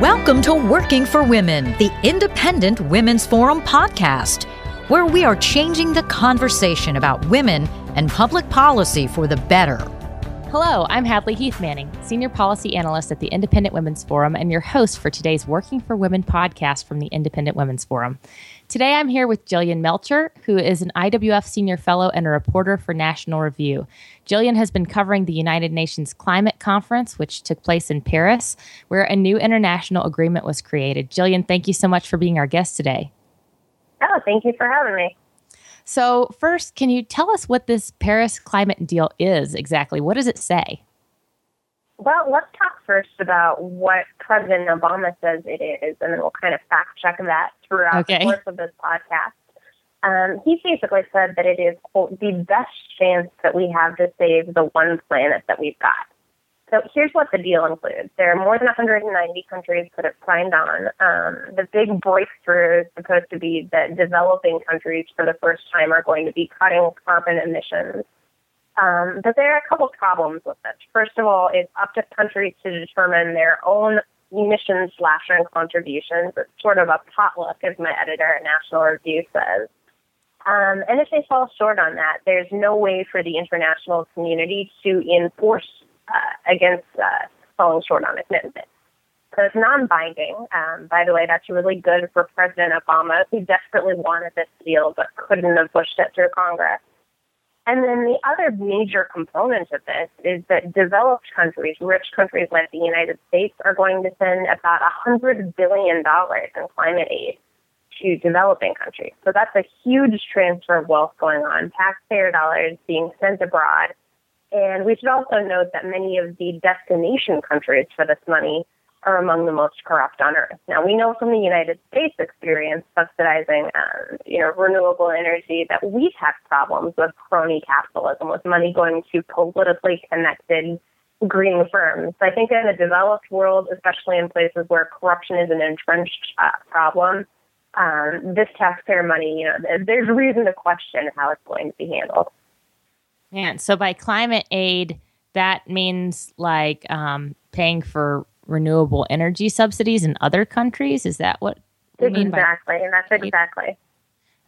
Welcome to Working for Women, the Independent Women's Forum podcast, where we are changing the conversation about women and public policy for the better. Hello, I'm Hadley Heath Manning, Senior Policy Analyst at the Independent Women's Forum, and your host for today's Working for Women podcast from the Independent Women's Forum. Today I'm here with Jillian Melchior, who is an IWF Senior Fellow and a reporter for National Review. Jillian has been covering the United Nations Climate Conference, which took place in Paris, where a new international agreement was created. Jillian, thank you so much for being our guest today. Oh, thank you for having me. So, first, can you tell us what this Paris climate deal is exactly? What does it say? Well, let's talk first about what President Obama says it is, and then we'll kind of fact check that throughout okay. the course of this podcast. Um, he basically said that it is quote, the best chance that we have to save the one planet that we've got. So here's what the deal includes. There are more than 190 countries that have signed on. Um, the big breakthrough is supposed to be that developing countries for the first time are going to be cutting carbon emissions um, but there are a couple problems with this. First of all, it's up to countries to determine their own emissions slashing contributions. It's sort of a potluck, as my editor at National Review says. Um, and if they fall short on that, there's no way for the international community to enforce uh, against uh, falling short on a commitment. So it's non-binding. Um, by the way, that's really good for President Obama, who desperately wanted this deal but couldn't have pushed it through Congress. And then the other major component of this is that developed countries, rich countries like the United States, are going to send about $100 billion in climate aid to developing countries. So that's a huge transfer of wealth going on, taxpayer dollars being sent abroad. And we should also note that many of the destination countries for this money are among the most corrupt on earth. Now we know from the United States experience subsidizing, um, you know, renewable energy that we've had problems with crony capitalism, with money going to politically connected green firms. I think in a developed world, especially in places where corruption is an entrenched uh, problem, um, this taxpayer money, you know, there's reason to question how it's going to be handled. Man, so by climate aid, that means like um, paying for renewable energy subsidies in other countries? Is that what you mean exactly? By- that's exactly.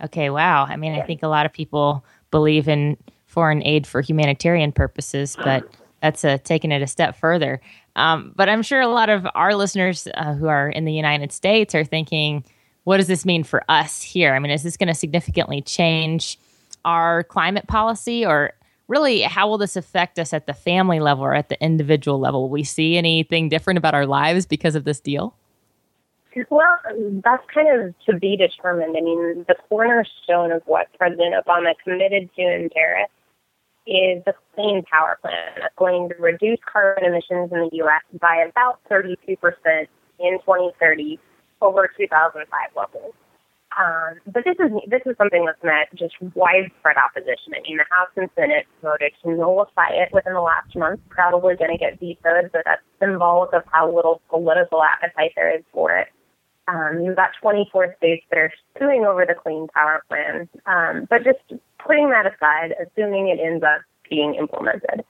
Okay, wow. I mean, yeah. I think a lot of people believe in foreign aid for humanitarian purposes, but that's uh, taking it a step further. Um, but I'm sure a lot of our listeners uh, who are in the United States are thinking, what does this mean for us here? I mean, is this going to significantly change our climate policy or really, how will this affect us at the family level or at the individual level? Will we see anything different about our lives because of this deal? Well, that's kind of to be determined. I mean, the cornerstone of what President Obama committed to in Paris is the clean power plan that's going to reduce carbon emissions in the U.S. by about 32% in 2030 over 2005 levels. Um, but this is this is something that's met just widespread opposition. I mean, the House and Senate voted to nullify it within the last month. Probably going to get vetoed, but that's symbolic of how little political appetite there is for it. Um, you've got 24 states that are suing over the Clean Power Plan. Um, but just putting that aside, assuming it ends up being implemented,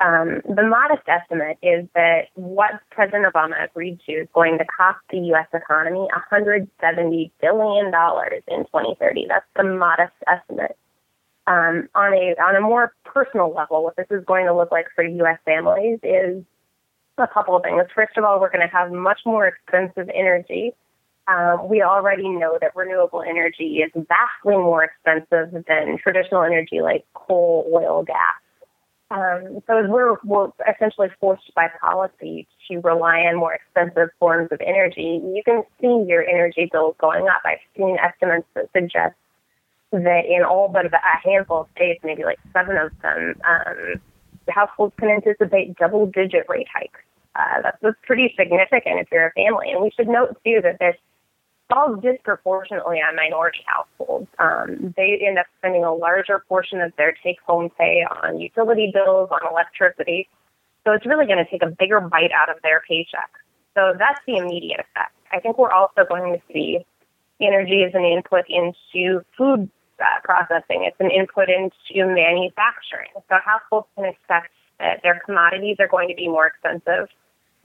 um, the modest estimate is that what President Obama agreed to is going to cost the U.S. economy $170 billion in 2030. That's the modest estimate. Um, on a on a more personal level, what this is going to look like for U.S. families is a couple of things. First of all, we're going to have much more expensive energy. Um, we already know that renewable energy is vastly more expensive than traditional energy like coal, oil, gas. Um, so as we're, we're essentially forced by policy to rely on more expensive forms of energy, you can see your energy bills going up. I've seen estimates that suggest that in all but a handful of states, maybe like seven of them, um, households can anticipate double-digit rate hikes. Uh, that's, that's pretty significant if you're a family. And we should note too that this falls disproportionately on minority households. Um, they end up spending a larger portion of their take home pay on utility bills, on electricity. So it's really going to take a bigger bite out of their paycheck. So that's the immediate effect. I think we're also going to see energy as an input into food uh, processing. It's an input into manufacturing. So households can expect that their commodities are going to be more expensive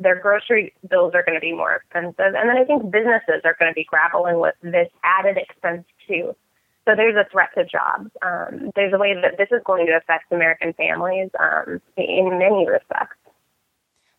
their grocery bills are going to be more expensive. And then I think businesses are going to be grappling with this added expense too. So there's a threat to jobs. Um, there's a way that this is going to affect American families um, in many respects.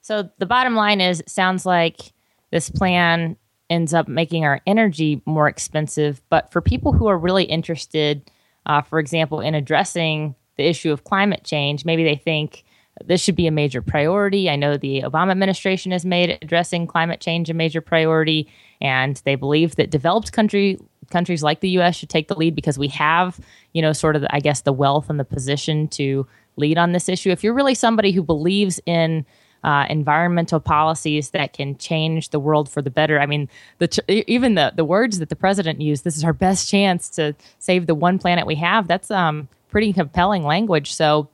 So the bottom line is, it sounds like this plan ends up making our energy more expensive. But for people who are really interested, uh, for example, in addressing the issue of climate change, maybe they think this should be a major priority. I know the Obama administration has made addressing climate change a major priority, and they believe that developed country countries like the U.S. should take the lead because we have, you know, sort of, the, I guess, the wealth and the position to lead on this issue. If you're really somebody who believes in uh, environmental policies that can change the world for the better. I mean, the even the the words that the president used. This is our best chance to save the one planet we have. That's um, pretty compelling language. So,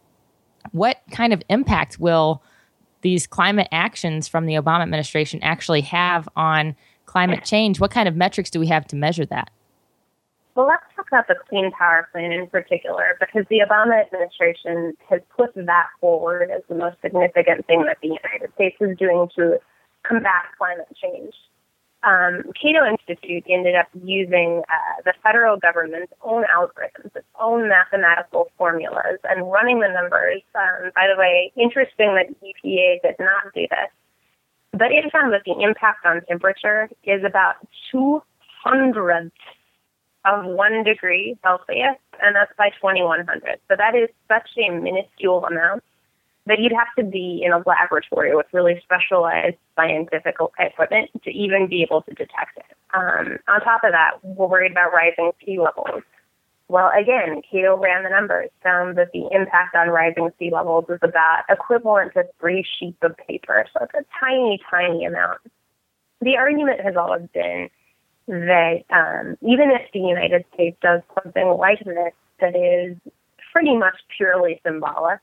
what kind of impact will these climate actions from the Obama administration actually have on climate change? What kind of metrics do we have to measure that? Well, let's talk about the Clean Power Plan in particular, because the Obama administration has put that forward as the most significant thing that the United States is doing to combat climate change. Um, Cato Institute ended up using uh, the federal government's own algorithms, its own mathematical formulas, and running the numbers. Um, by the way, interesting that EPA did not do this, but it found that the impact on temperature is about two hundredths of one degree Celsius, and that's by 2100. So that is such a minuscule amount that you'd have to be in a laboratory with really specialized scientific equipment to even be able to detect it. Um, on top of that, we're worried about rising sea levels. Well, again, Cato ran the numbers, found that the impact on rising sea levels is about equivalent to three sheets of paper. So it's a tiny, tiny amount. The argument has always been that um, even if the United States does something like this that is pretty much purely symbolic,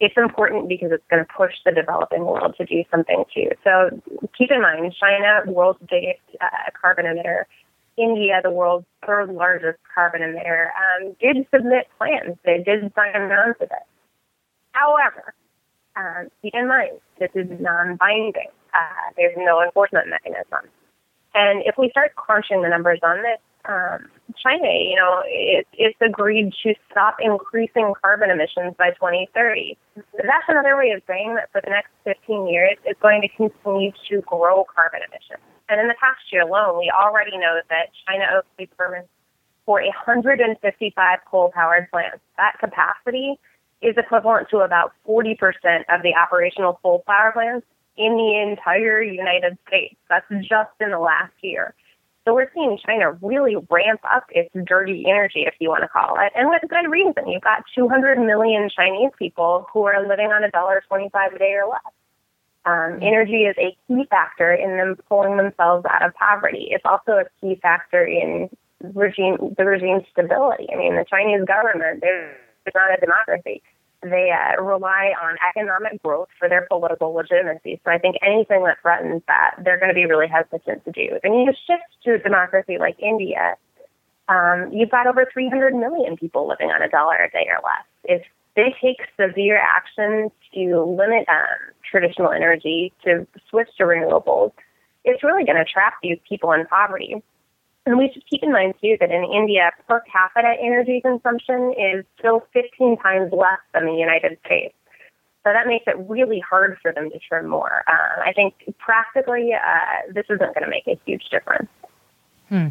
it's important because it's going to push the developing world to do something too. So keep in mind, China, world's biggest uh, carbon emitter, India, the world's third largest carbon emitter, um, did submit plans. They did sign on to this. However, um, keep in mind, this is non-binding. Uh, there's no enforcement mechanism. And if we start crunching the numbers on this, um, China, you know, it, it's agreed to stop increasing carbon emissions by 2030. That's another way of saying that for the next 15 years, it's going to continue to grow carbon emissions. And in the past year alone, we already know that China owes permits for 155 coal-powered plants. That capacity is equivalent to about 40% of the operational coal power plants in the entire United States. That's just in the last year. So we're seeing China really ramp up its dirty energy, if you want to call it, and with good reason. You've got 200 million Chinese people who are living on a dollar twenty-five a day or less. Um, energy is a key factor in them pulling themselves out of poverty. It's also a key factor in regime the regime stability. I mean, the Chinese government they're not a democracy they uh, rely on economic growth for their political legitimacy. So I think anything that threatens that, they're going to be really hesitant to do. And you shift to a democracy like India, um, you've got over 300 million people living on a dollar a day or less. If they take severe action to limit um, traditional energy, to switch to renewables, it's really going to trap these people in poverty. And we should keep in mind, too, that in India, per capita energy consumption is still 15 times less than the United States. So that makes it really hard for them to trim more. Uh, I think practically, uh, this isn't going to make a huge difference. Hmm.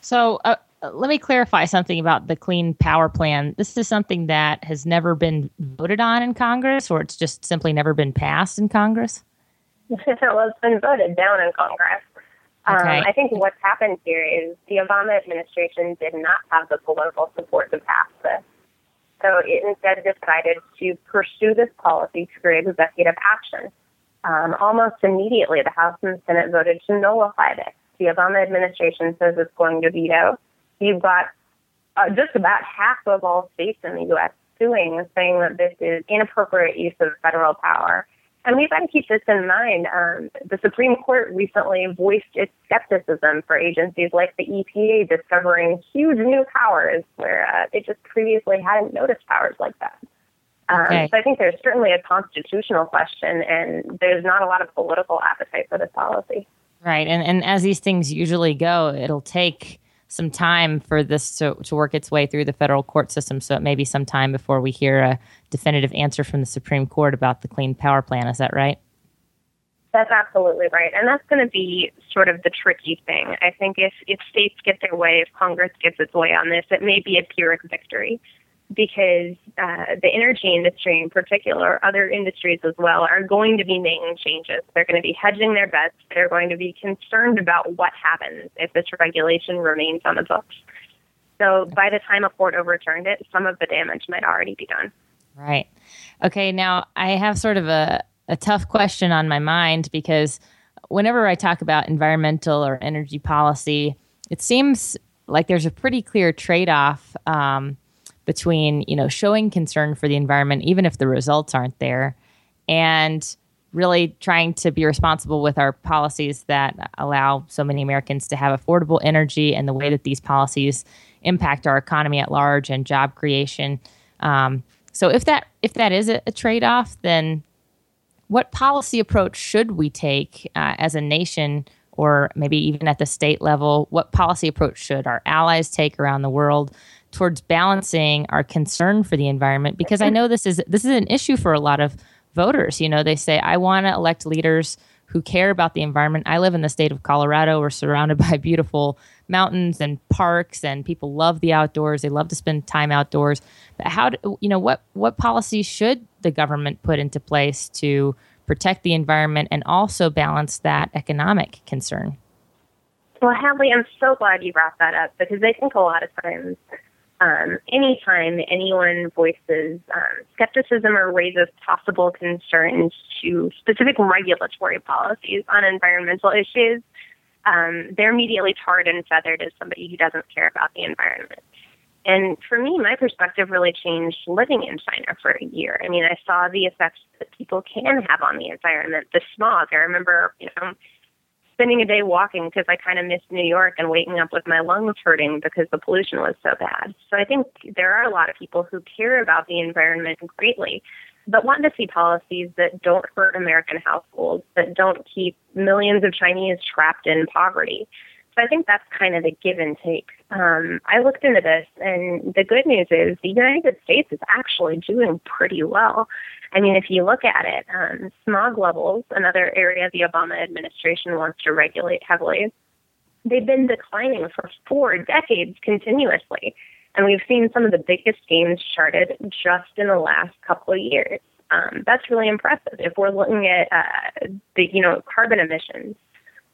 So uh, let me clarify something about the Clean Power Plan. This is something that has never been voted on in Congress, or it's just simply never been passed in Congress? well, it's been voted down in Congress. Okay. Um, I think what's happened here is the Obama administration did not have the political support to pass this. So it instead decided to pursue this policy through executive action. Um, almost immediately, the House and Senate voted to nullify this. The Obama administration says it's going to veto. You've got uh, just about half of all states in the U.S. suing, saying that this is inappropriate use of federal power. And we've got to keep this in mind. Um, the Supreme Court recently voiced its skepticism for agencies like the EPA discovering huge new powers where uh, they just previously hadn't noticed powers like that. Um, okay. So I think there's certainly a constitutional question, and there's not a lot of political appetite for this policy. Right, and and as these things usually go, it'll take some time for this to, to work its way through the federal court system. So it may be some time before we hear a definitive answer from the Supreme Court about the Clean Power Plan. Is that right? That's absolutely right. And that's going to be sort of the tricky thing. I think if, if states get their way, if Congress gets its way on this, it may be a Pyrrhic victory because uh, the energy industry in particular, other industries as well, are going to be making changes. They're going to be hedging their bets. They're going to be concerned about what happens if this regulation remains on the books. So by the time a court overturned it, some of the damage might already be done. Right. Okay. Now I have sort of a, a tough question on my mind because whenever I talk about environmental or energy policy, it seems like there's a pretty clear trade off um, between you know showing concern for the environment, even if the results aren't there, and really trying to be responsible with our policies that allow so many Americans to have affordable energy and the way that these policies impact our economy at large and job creation. Um, so if that if that is a, a trade off, then what policy approach should we take uh, as a nation or maybe even at the state level? What policy approach should our allies take around the world towards balancing our concern for the environment? Because I know this is this is an issue for a lot of voters. You know, they say I want to elect leaders who care about the environment. I live in the state of Colorado. We're surrounded by beautiful mountains and parks, and people love the outdoors. They love to spend time outdoors. But how do, you know what what policies should the government put into place to protect the environment and also balance that economic concern? Well, Hadley, I'm so glad you brought that up because I think a lot of times, um, anytime anyone voices um, skepticism or raises possible concerns to specific regulatory policies on environmental issues, um, they're immediately tarred and feathered as somebody who doesn't care about the environment. And for me, my perspective really changed living in China for a year. I mean, I saw the effects that people can have on the environment, the smog. I remember, you know, spending a day walking because I kind of missed New York and waking up with my lungs hurting because the pollution was so bad. So I think there are a lot of people who care about the environment greatly, but want to see policies that don't hurt American households, that don't keep millions of Chinese trapped in poverty. So I think that's kind of the give and take. Um, I looked into this, and the good news is the United States is actually doing pretty well. I mean, if you look at it, um, smog levels, another area the Obama administration wants to regulate heavily, they've been declining for four decades continuously. And we've seen some of the biggest gains charted just in the last couple of years. Um, that's really impressive. If we're looking at uh, the, you know, carbon emissions,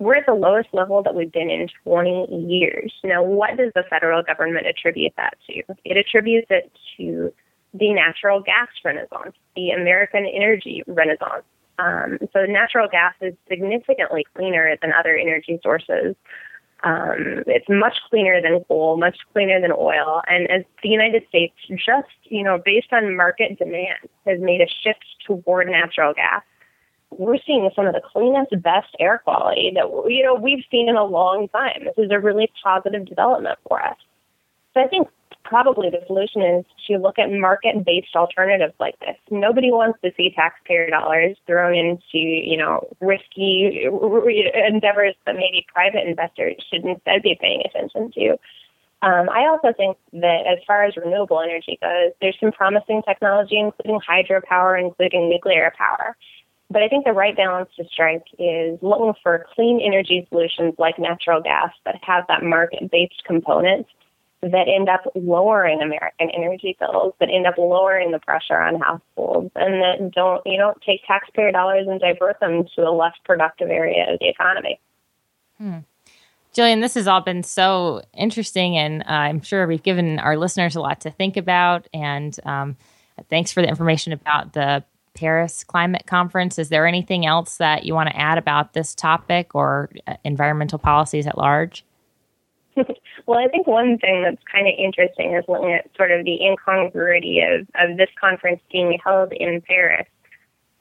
we're at the lowest level that we've been in 20 years. Now, what does the federal government attribute that to? It attributes it to the natural gas renaissance, the American energy renaissance. Um, so, natural gas is significantly cleaner than other energy sources. Um, it's much cleaner than coal, much cleaner than oil. And as the United States, just you know, based on market demand, has made a shift toward natural gas we're seeing some of the cleanest, best air quality that you know we've seen in a long time. This is a really positive development for us. So I think probably the solution is to look at market-based alternatives like this. Nobody wants to see taxpayer dollars thrown into you know risky endeavors that maybe private investors should instead be paying attention to. Um, I also think that as far as renewable energy goes, there's some promising technology, including hydropower, including nuclear power. But I think the right balance to strike is looking for clean energy solutions like natural gas that have that market based component that end up lowering American energy bills, that end up lowering the pressure on households, and that don't you know take taxpayer dollars and divert them to a less productive area of the economy. Hmm. Jillian, this has all been so interesting, and uh, I'm sure we've given our listeners a lot to think about. And um, thanks for the information about the Paris Climate Conference. Is there anything else that you want to add about this topic or uh, environmental policies at large? well, I think one thing that's kind of interesting is looking at sort of the incongruity of, of this conference being held in Paris.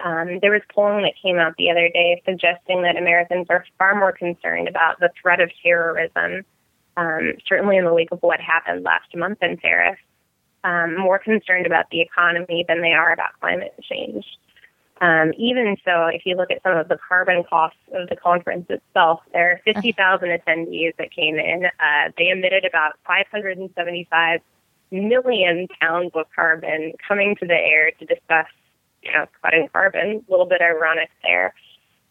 Um, there was polling that came out the other day suggesting that Americans are far more concerned about the threat of terrorism, um, certainly in the wake of what happened last month in Paris, um, more concerned about the economy than they are about climate change. Um, even so, if you look at some of the carbon costs of the conference itself, there are 50,000 attendees that came in. Uh, they emitted about 575 million pounds of carbon coming to the air to discuss, you know, cutting carbon. A little bit ironic there.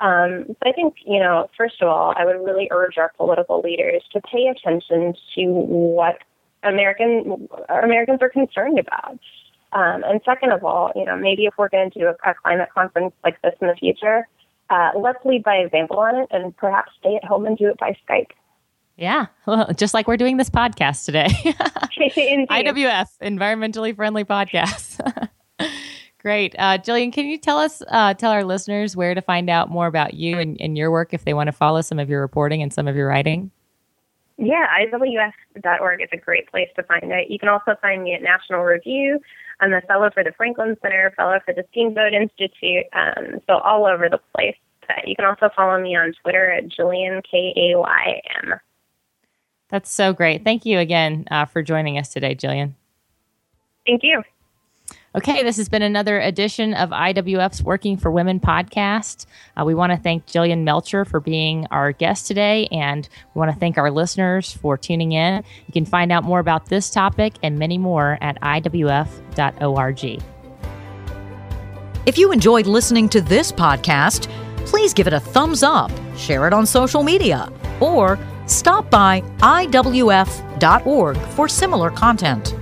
Um, so I think, you know, first of all, I would really urge our political leaders to pay attention to what American Americans are concerned about. Um, and second of all, you know, maybe if we're going to do a, a climate conference like this in the future, uh, let's lead by example on it, and perhaps stay at home and do it by Skype. Yeah, well, just like we're doing this podcast today. IWF, environmentally friendly podcast. Great, uh, Jillian. Can you tell us, uh, tell our listeners where to find out more about you and, and your work if they want to follow some of your reporting and some of your writing? Yeah, IWF.org is a great place to find it. You can also find me at National Review. I'm a fellow for the Franklin Center, fellow for the Steamboat Institute, um, so all over the place. But you can also follow me on Twitter at Jillian K A Y M. That's so great. Thank you again uh, for joining us today, Jillian. Thank you. Okay, this has been another edition of IWF's Working for Women podcast. Uh, we want to thank Jillian Melchior for being our guest today, and we want to thank our listeners for tuning in. You can find out more about this topic and many more at IWF.org. If you enjoyed listening to this podcast, please give it a thumbs up, share it on social media, or stop by IWF.org for similar content.